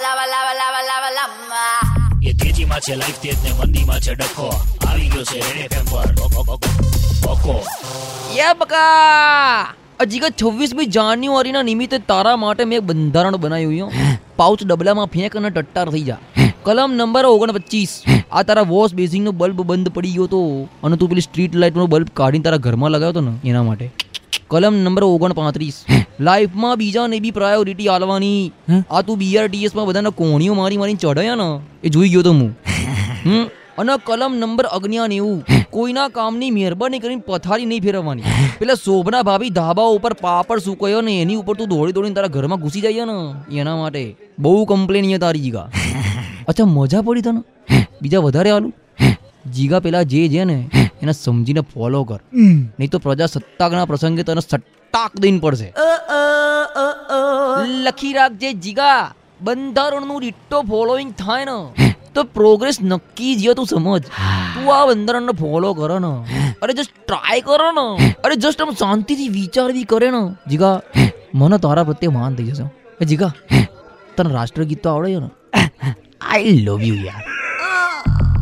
Lava, લાવા લાવા લાવા lava. એ તેજીમાં છે લાઈફ તેજ ને મંદીમાં છે ડખો. આવી ગયો છે રેડ એફએમ પર. ઓકો યા બકા! કે છવ્વીસમી જાન્યુઆરીના નિમિત્તે તારા માટે મેં એક બંધારણ બનાવ્યું છે. પાઉચ ડબલામાં ફેંક અને ટટ્ટાર થઈ જા. કલમ નંબર ઓગણપચીસ. આ તારા વોશ બેસિંગનો બલ્બ બંધ પડી ગયો તો. અને તું પેલી સ્ટ્રીટ લાઇટનો બલ્બ કાઢીને તારા ઘરમાં લગાવ્યો હતો ને એના માટે. કલમ નંબર ઓગણપાત્રીસ. લાઈફમાં બીજાને બી પ્રાયોરિટી આલવાની. આ તું બીઆરટીએસમાં બધાને કોણીઓ મારી મારીને ચઢાયા ને એ જોઈ ગયો તો હું. અને કલમ નંબર અગ્નિયાન એવું કોઈના કામની મહેરબાની કરીને પથારી નહીં ફેરવવાની. પેલા શોભના ભાભી ધાબા ઉપર પાપડ સુકયો ને એની ઉપર તું દોડી દોડીને તારા ઘરમાં ઘૂસી જાય ને એના માટે. બહુ કમ્પ્લેન છે તારી જીગા. અચ્છા મજા પડી તને? બીજા વધારે આલું જીગા પેલા જે છે ને એને સમજીને ફોલો કર. નહીં તો પ્રજાસત્તાકના પ્રસંગે તને સટ્ટાક દઈને પડશે. લખી રાખજે જીગા. બંધારણનું ડિટ્ટો ફોલોઈંગ થાય ને. તો પ્રોગ્રેસ નક્કી જ તું સમજ. તું આ બંધારણને ફોલો કરો ને. અરે જસ્ટ ટ્રાય કરો ને. અરે જસ્ટ આમ શાંતિથી વિચારવી કરે ને. જીગા મને તારા પ્રત્યે માન થઈ જશે. જીગા તને રાષ્ટ્રગીત તો આવડે છે ને? આઈ લવ યુ યાર.